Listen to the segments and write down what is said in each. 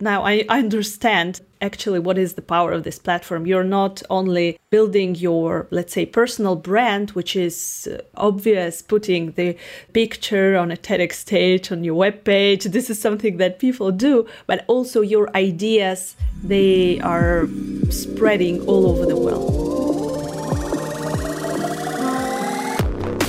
now I understand actually what is the power of this platform. You're not only building your, let's say, personal brand, which is uh, obvious, putting the picture on a TEDx stage on your webpage. This is something that people do, but also your ideas, they are spreading all over the world.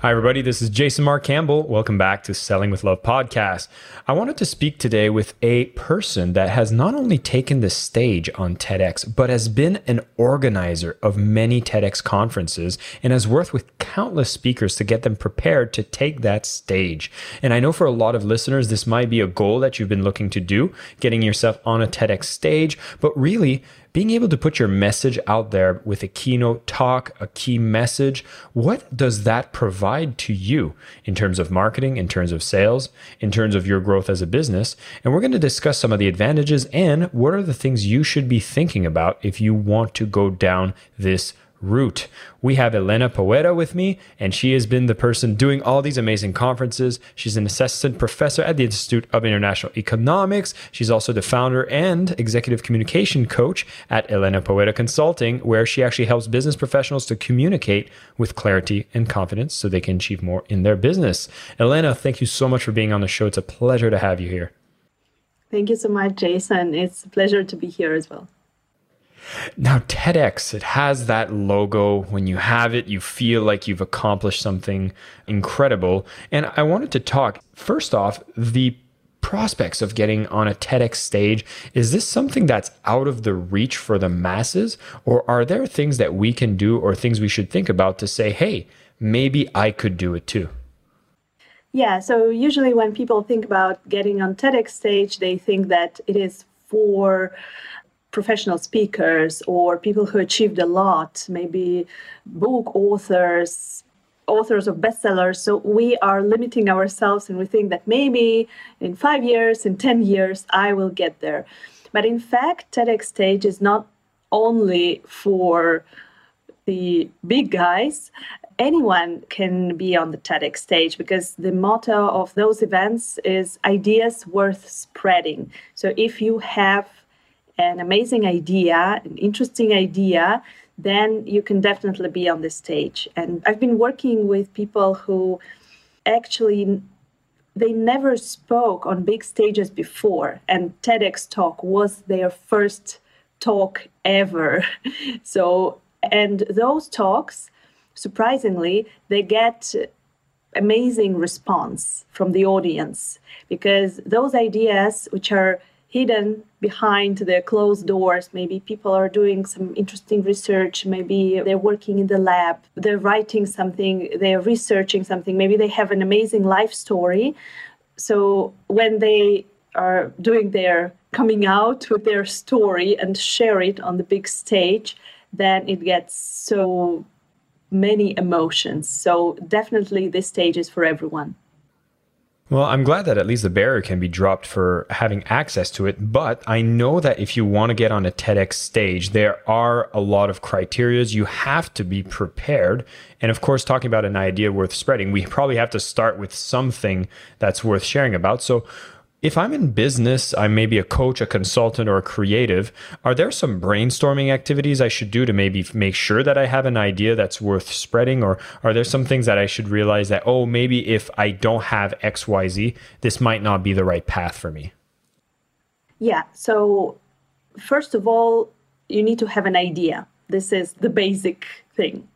Hi, everybody. This is Jason Mark Campbell. Welcome back to Selling with Love podcast. I wanted to speak today with a person that has not only taken the stage on TEDx, but has been an organizer of many TEDx conferences and has worked with countless speakers to get them prepared to take that stage. And I know for a lot of listeners, this might be a goal that you've been looking to do, getting yourself on a TEDx stage, but really, being able to put your message out there with a keynote talk, a key message, what does that provide to you in terms of marketing, in terms of sales, in terms of your growth as a business? And we're going to discuss some of the advantages and what are the things you should be thinking about if you want to go down this route. We have Elena Pawęta with me, and she has been the person doing all these amazing conferences. She's an assistant professor at the Institute of International Economics. She's also the founder and executive communication coach at Elena Pawęta Consulting, where she actually helps business professionals to communicate with clarity and confidence so they can achieve more in their business. Elena, thank you so much for being on the show. It's a pleasure to have you here. Thank you so much, Jason. It's a pleasure to be here as well. Now, TEDx, it has that logo. When you have it, you feel like you've accomplished something incredible. And I wanted to talk first off, the prospects of getting on a TEDx stage. Is this something that's out of the reach for the masses? Or are there things that we can do or things we should think about to say, hey, maybe I could do it too? Yeah, so usually when people think about getting on TEDx stage, they think that it is for professional speakers or people who achieved a lot, maybe book authors, authors of bestsellers. So we are limiting ourselves and we think that maybe in five years, in 10 years, I will get there. But in fact, TEDx stage is not only for the big guys. Anyone can be on the TEDx stage because the motto of those events is ideas worth spreading. So if you have an amazing idea, an interesting idea, then you can definitely be on the stage. And I've been working with people who actually they never spoke on big stages before and TEDx talk was their first talk ever. so and those talks surprisingly they get amazing response from the audience because those ideas which are hidden behind the closed doors. Maybe people are doing some interesting research. Maybe they're working in the lab, they're writing something, they're researching something. Maybe they have an amazing life story. So when they are doing their coming out with their story and share it on the big stage, then it gets so many emotions. So definitely this stage is for everyone. Well, I'm glad that at least the barrier can be dropped for having access to it. But I know that if you want to get on a TEDx stage, there are a lot of criterias. You have to be prepared. And of course, talking about an idea worth spreading, we probably have to start with something that's worth sharing about. So, if I'm in business, I'm maybe a coach, a consultant, or a creative, are there some brainstorming activities I should do to maybe make sure that I have an idea that's worth spreading? Or are there some things that I should realize that, oh, maybe if I don't have XYZ, this might not be the right path for me? Yeah. So, first of all, you need to have an idea. This is the basic thing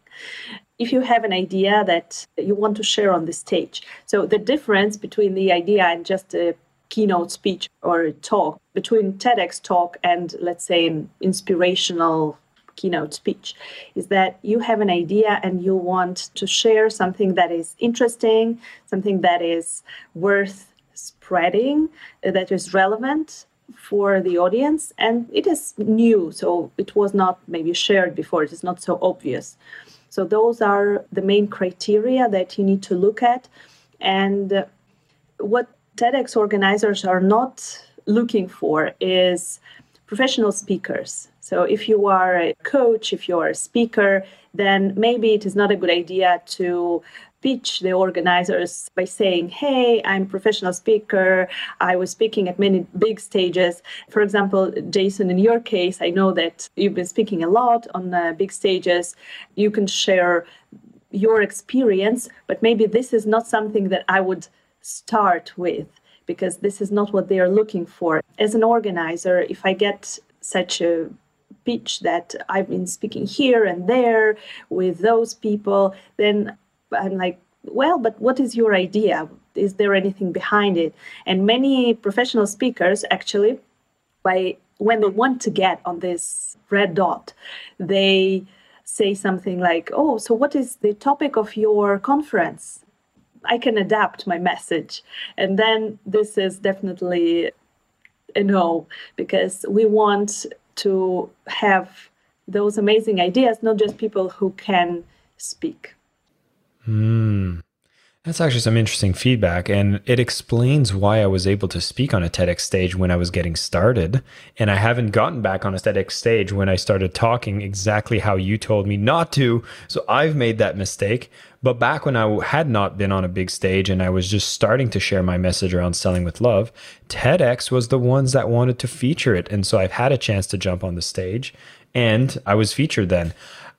if you have an idea that you want to share on the stage. So the difference between the idea and just a keynote speech or talk, between TEDx talk and, let's say, an inspirational keynote speech, is that you have an idea and you want to share something that is interesting, something that is worth spreading, uh, that is relevant for the audience and it is new so it was not maybe shared before. It is not so obvious. So those are the main criteria that you need to look at. And uh, what TEDx organizers are not looking for is professional speakers. So if you are a coach, if you are a speaker, then maybe it is not a good idea to pitch the organizers by saying, Hey, I'm a professional speaker. I was speaking at many big stages. For example, Jason, in your case, I know that you've been speaking a lot on uh, big stages. You can share your experience, but maybe this is not something that I would start with because this is not what they are looking for. As an organizer, if I get such a pitch that I've been speaking here and there with those people, then I'm like, well, but what is your idea? Is there anything behind it? And many professional speakers actually, by when they want to get on this red dot, they say something like, oh, so what is the topic of your conference? I can adapt my message. And then this is definitely a no, because we want to have those amazing ideas, not just people who can speak. Hmm. That's actually some interesting feedback, and it explains why I was able to speak on a TEDx stage when I was getting started. And I haven't gotten back on a TEDx stage when I started talking exactly how you told me not to. So I've made that mistake. But back when I had not been on a big stage and I was just starting to share my message around selling with love, TEDx was the ones that wanted to feature it. And so I've had a chance to jump on the stage and I was featured then.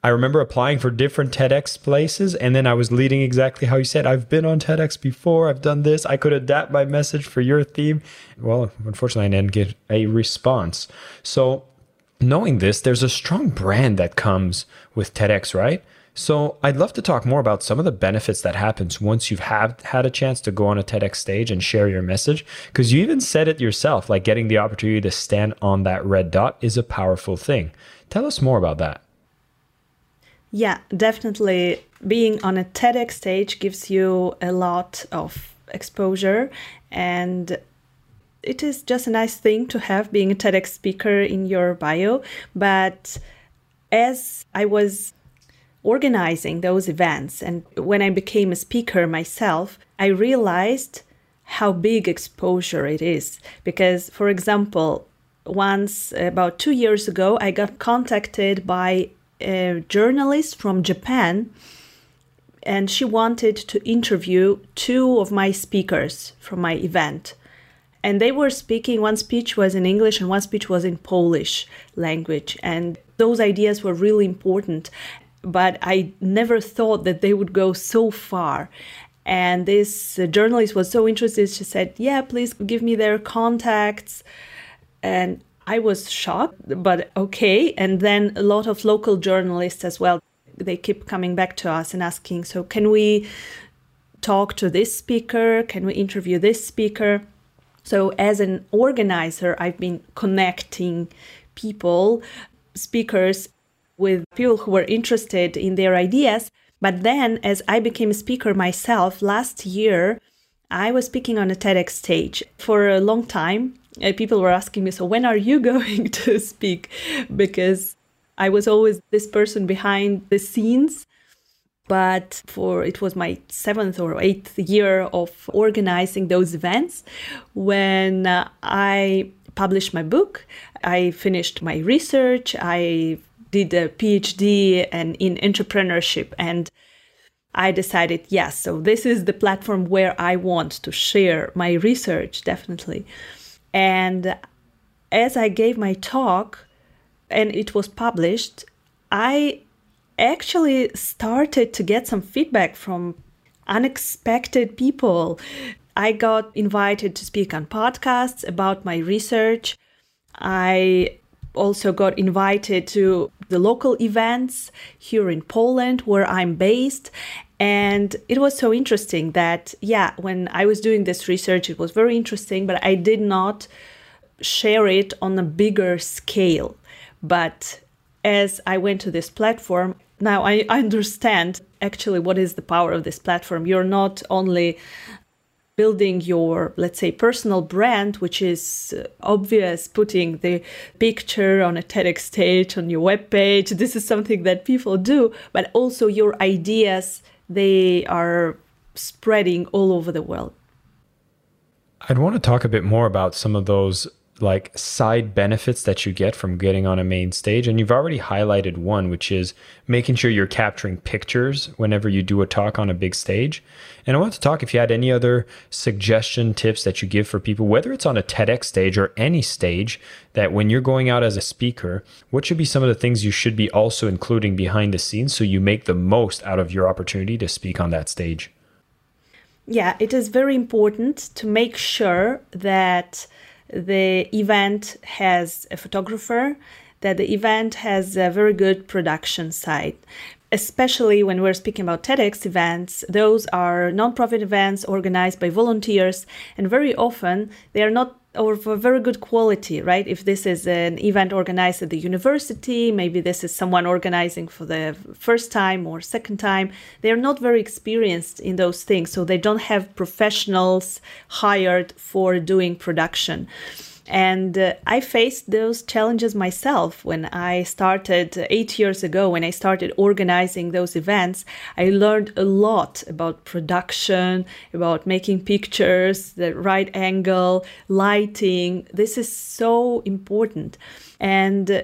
I remember applying for different TEDx places, and then I was leading exactly how you said. I've been on TEDx before. I've done this. I could adapt my message for your theme. Well, unfortunately, I didn't get a response. So, knowing this, there's a strong brand that comes with TEDx, right? So, I'd love to talk more about some of the benefits that happens once you've have had a chance to go on a TEDx stage and share your message because you even said it yourself like getting the opportunity to stand on that red dot is a powerful thing. Tell us more about that. Yeah, definitely. Being on a TEDx stage gives you a lot of exposure, and it is just a nice thing to have being a TEDx speaker in your bio. But as I was organizing those events, and when I became a speaker myself, I realized how big exposure it is. Because, for example, once about two years ago, I got contacted by a journalist from Japan, and she wanted to interview two of my speakers from my event. And they were speaking, one speech was in English and one speech was in Polish language. And those ideas were really important. But I never thought that they would go so far. And this uh, journalist was so interested, she said, Yeah, please give me their contacts. And I was shocked, but okay. And then a lot of local journalists as well. They keep coming back to us and asking, so can we talk to this speaker? Can we interview this speaker? So, as an organizer, I've been connecting people, speakers, with people who were interested in their ideas. But then, as I became a speaker myself last year, I was speaking on a TEDx stage for a long time uh, people were asking me, So when are you going to speak? Because I was always this person behind the scenes. But for it was my seventh or eighth year of organizing those events when uh, I published my book. I finished my research. I did a PhD and in entrepreneurship and I decided, yes, so this is the platform where I want to share my research, definitely. And as I gave my talk and it was published, I actually started to get some feedback from unexpected people. I got invited to speak on podcasts about my research. I also got invited to the local events here in Poland where I'm based. And it was so interesting that, yeah, when I was doing this research, it was very interesting, but I did not share it on a bigger scale. But as I went to this platform, now I understand actually what is the power of this platform. You're not only building your let's say personal brand which is uh, obvious putting the picture on a TEDx stage on your web page this is something that people do but also your ideas they are spreading all over the world. I'd want to talk a bit more about some of those like side benefits that you get from getting on a main stage. And you've already highlighted one, which is making sure you're capturing pictures whenever you do a talk on a big stage. And I want to talk if you had any other suggestion tips that you give for people, whether it's on a TEDx stage or any stage, that when you're going out as a speaker, what should be some of the things you should be also including behind the scenes so you make the most out of your opportunity to speak on that stage? Yeah, it is very important to make sure that the event has a photographer, that the event has a very good production side. Especially when we're speaking about TEDx events, those are nonprofit events organized by volunteers, and very often they are not of a very good quality, right? If this is an event organized at the university, maybe this is someone organizing for the first time or second time, they're not very experienced in those things. So they don't have professionals hired for doing production. And uh, I faced those challenges myself when I started uh, eight years ago, when I started organizing those events. I learned a lot about production, about making pictures, the right angle, lighting. This is so important. And uh,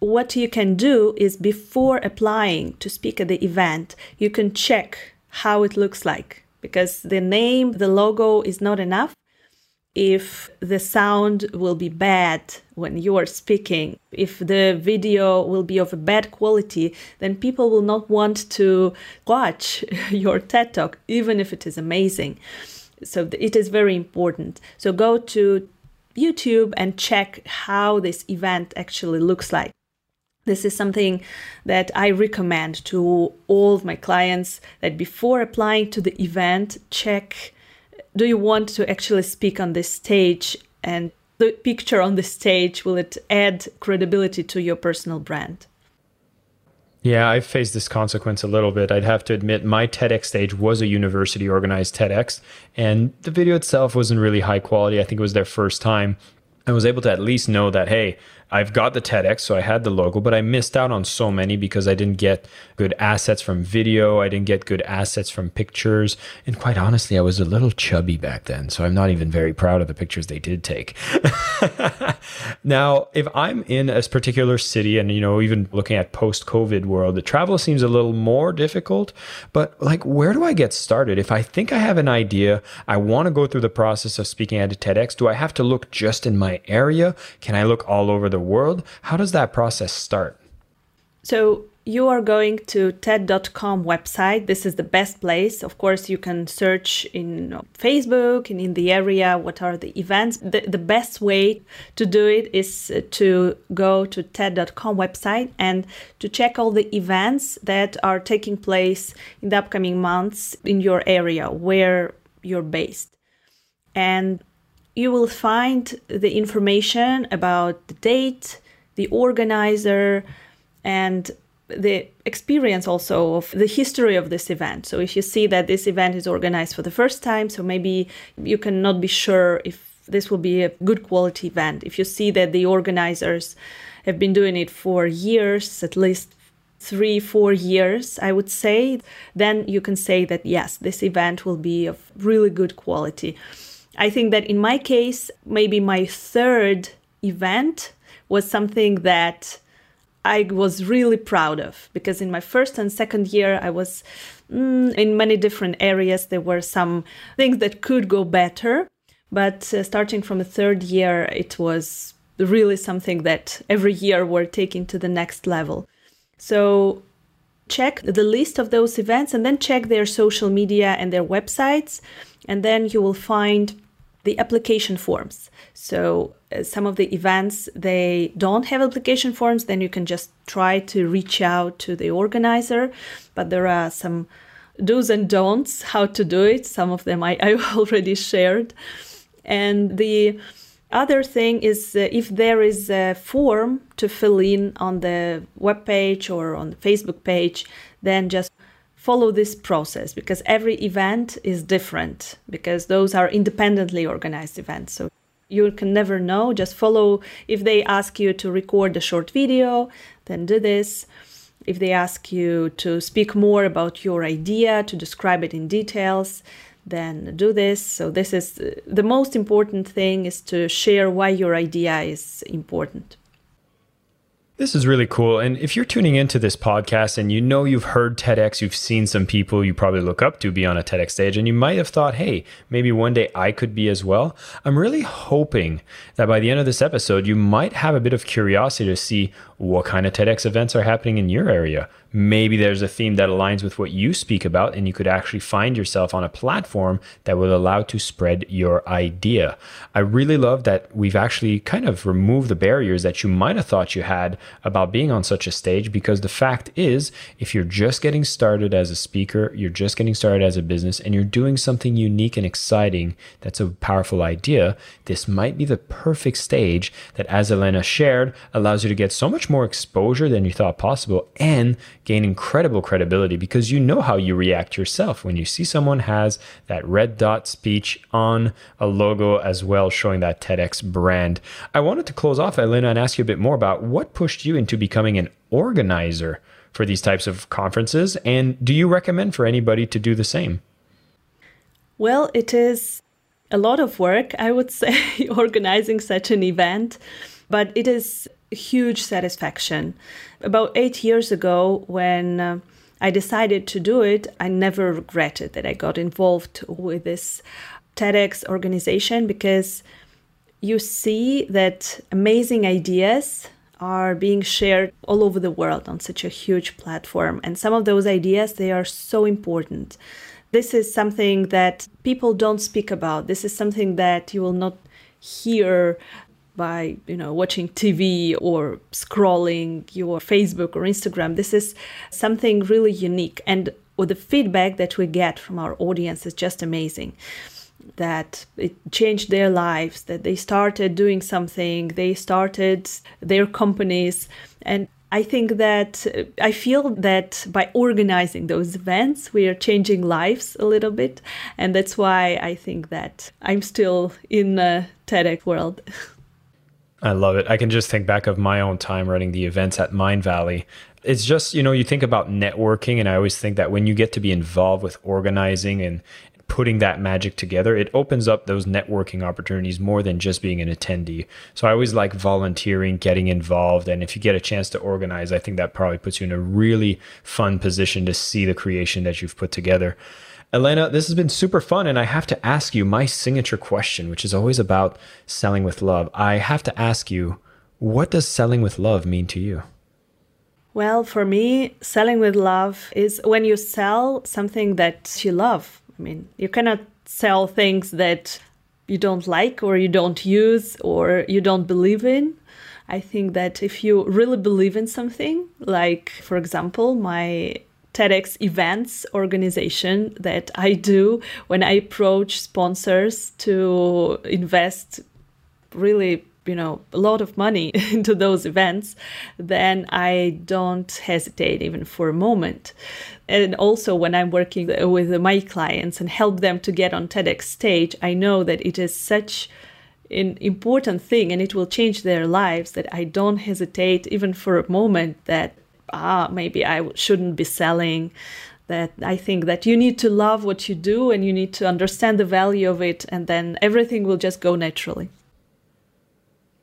what you can do is before applying to speak at the event, you can check how it looks like because the name, the logo is not enough if the sound will be bad when you are speaking, if the video will be of a bad quality, then people will not want to watch your TED Talk, even if it is amazing. So it is very important. So go to YouTube and check how this event actually looks like. This is something that I recommend to all my clients that before applying to the event, check do you want to actually speak on this stage and the picture on the stage will it add credibility to your personal brand yeah, I've faced this consequence a little bit. I'd have to admit my TEDx stage was a university organized TEDx, and the video itself wasn't really high quality. I think it was their first time. I was able to at least know that, hey, I've got the TEDx, so I had the logo, but I missed out on so many because I didn't get good assets from video. I didn't get good assets from pictures. And quite honestly, I was a little chubby back then, so I'm not even very proud of the pictures they did take. now, if I'm in a particular city and, you know, even looking at post COVID world, the travel seems a little more difficult, but like, where do I get started? If I think I have an idea, I want to go through the process of speaking at a TEDx, do I have to look just in my area? Can I look all over the world. How does that process start? So you are going to TED.com website. This is the best place. Of course, you can search in Facebook and in the area what are the events. The, the best way to do it is to go to TED.com website and to check all the events that are taking place in the upcoming months in your area where you're based. And you will find the information about the date, the organizer, and the experience also of the history of this event. So if you see that this event is organized for the first time, so maybe you cannot be sure if this will be a good quality event. If you see that the organizers have been doing it for years, at least three, four years, I would say, then you can say that yes, this event will be of really good quality. I think that in my case, maybe my third event was something that I was really proud of because in my first and second year, I was mm, in many different areas. There were some things that could go better. But uh, starting from the third year, it was really something that every year we're taking to the next level. So check the list of those events and then check their social media and their websites. And then you will find the application forms. So uh, some of the events they don't have application forms, then you can just try to reach out to the organizer. But there are some do's and don'ts how to do it. Some of them I, I already shared. And the other thing is uh, if there is a form to fill in on the web page or on the Facebook page, then just follow this process because every event is different because those are independently organized events. So you can never know. Just follow. If they ask you to record a short video, then do this. If they ask you to speak more about your idea, to describe it in details, then do this. So this is uh, the most important thing is to share why your idea is important. This is really cool. And if you're tuning into this podcast and you know you've heard TEDx, you've seen some people you probably look up to be on a TEDx stage, and you might have thought, hey, maybe one day I could be as well. I'm really hoping that by the end of this episode, you might have a bit of curiosity to see what kind of TEDx events are happening in your area maybe there's a theme that aligns with what you speak about and you could actually find yourself on a platform that will allow to spread your idea i really love that we've actually kind of removed the barriers that you might have thought you had about being on such a stage because the fact is if you're just getting started as a speaker you're just getting started as a business and you're doing something unique and exciting that's a powerful idea this might be the perfect stage that as elena shared allows you to get so much more exposure than you thought possible and gain incredible credibility because you know how you react yourself when you see someone has that red dot speech on a logo as well showing that TEDx brand. I wanted to close off Elena and ask you a bit more about what pushed you into becoming an organizer for these types of conferences and do you recommend for anybody to do the same? Well, it is a lot of work, I would say, organizing such an event, but it is huge satisfaction. About eight years ago, when uh, I decided to do it, I never regretted that I got involved with this TEDx organization because you see that amazing ideas are being shared all over the world on such a huge platform and some of those ideas they are so important this is something that people don't speak about this is something that you will not hear by you know watching TV or scrolling your Facebook or Instagram. This is something really unique, and the feedback that we get from our audience is just amazing. That it changed their lives, that they started doing something, they started their companies, and I think that uh, I feel that by organizing those events, we are changing lives a little bit. And that's why I think that I'm still in the TEDx world. I love it. I can just think back of my own time running the events at Mindvalley. It's just, you know, you think about networking, and I always think that when you get to be involved with organizing and putting that magic together, it opens up those networking opportunities more than just being an attendee. So I always like volunteering, getting involved. And if you get a chance to organize, I think that probably puts you in a really fun position to see the creation that you've put together. Elena, this has been super fun. And I have to ask you my signature question, which is always about selling with love. I have to ask you, what does selling with love mean to you? Well, for me, selling with love is when you sell something that you love. I mean, you cannot sell things that you don't like or you don't use or you don't believe in. I think that if you really believe in something, like, for example, my TEDx events organization that I do when I approach sponsors to invest really you know a lot of money into those events then i don't hesitate even for a moment and also when i'm working with my clients and help them to get on tedx stage i know that it is such an important thing and it will change their lives that I don't hesitate even for a moment that ah maybe I shouldn't be selling that I think that you need to love what you do and you need to understand the value of it and then everything will just go naturally.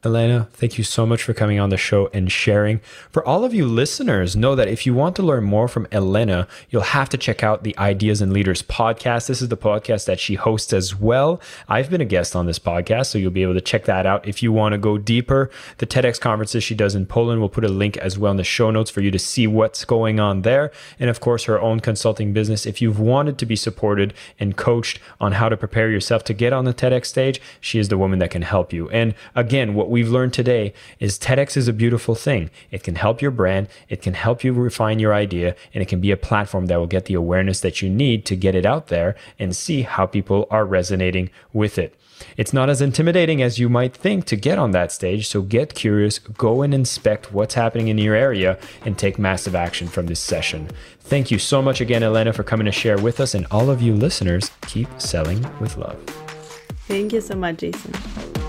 Elena, thank you so much for coming on the show and sharing. For all of you listeners, know that if you want to learn more from Elena, you'll have to check out the Ideas and Leaders podcast. This is the podcast that she hosts as well. I've been a guest on this podcast, so you'll be able to check that out if you want to go deeper. The TEDx conferences she does in Poland, we'll put a link as well in the show notes for you to see what's going on there. And of course, her own consulting business. If you've wanted to be supported and coached on how to prepare yourself to get on the TEDx stage, she is the woman that can help you. And again, what we've learned today is TEDx is a beautiful thing. It can help your brand, it can help you refine your idea, and it can be a platform that will get the awareness that you need to get it out there and see how people are resonating with it. It's not as intimidating as you might think to get on that stage, so get curious, go and inspect what's happening in your area, and take massive action from this session. Thank you so much again, Elena, for coming to share with us, and all of you listeners, keep selling with love. Thank you so much, Jason.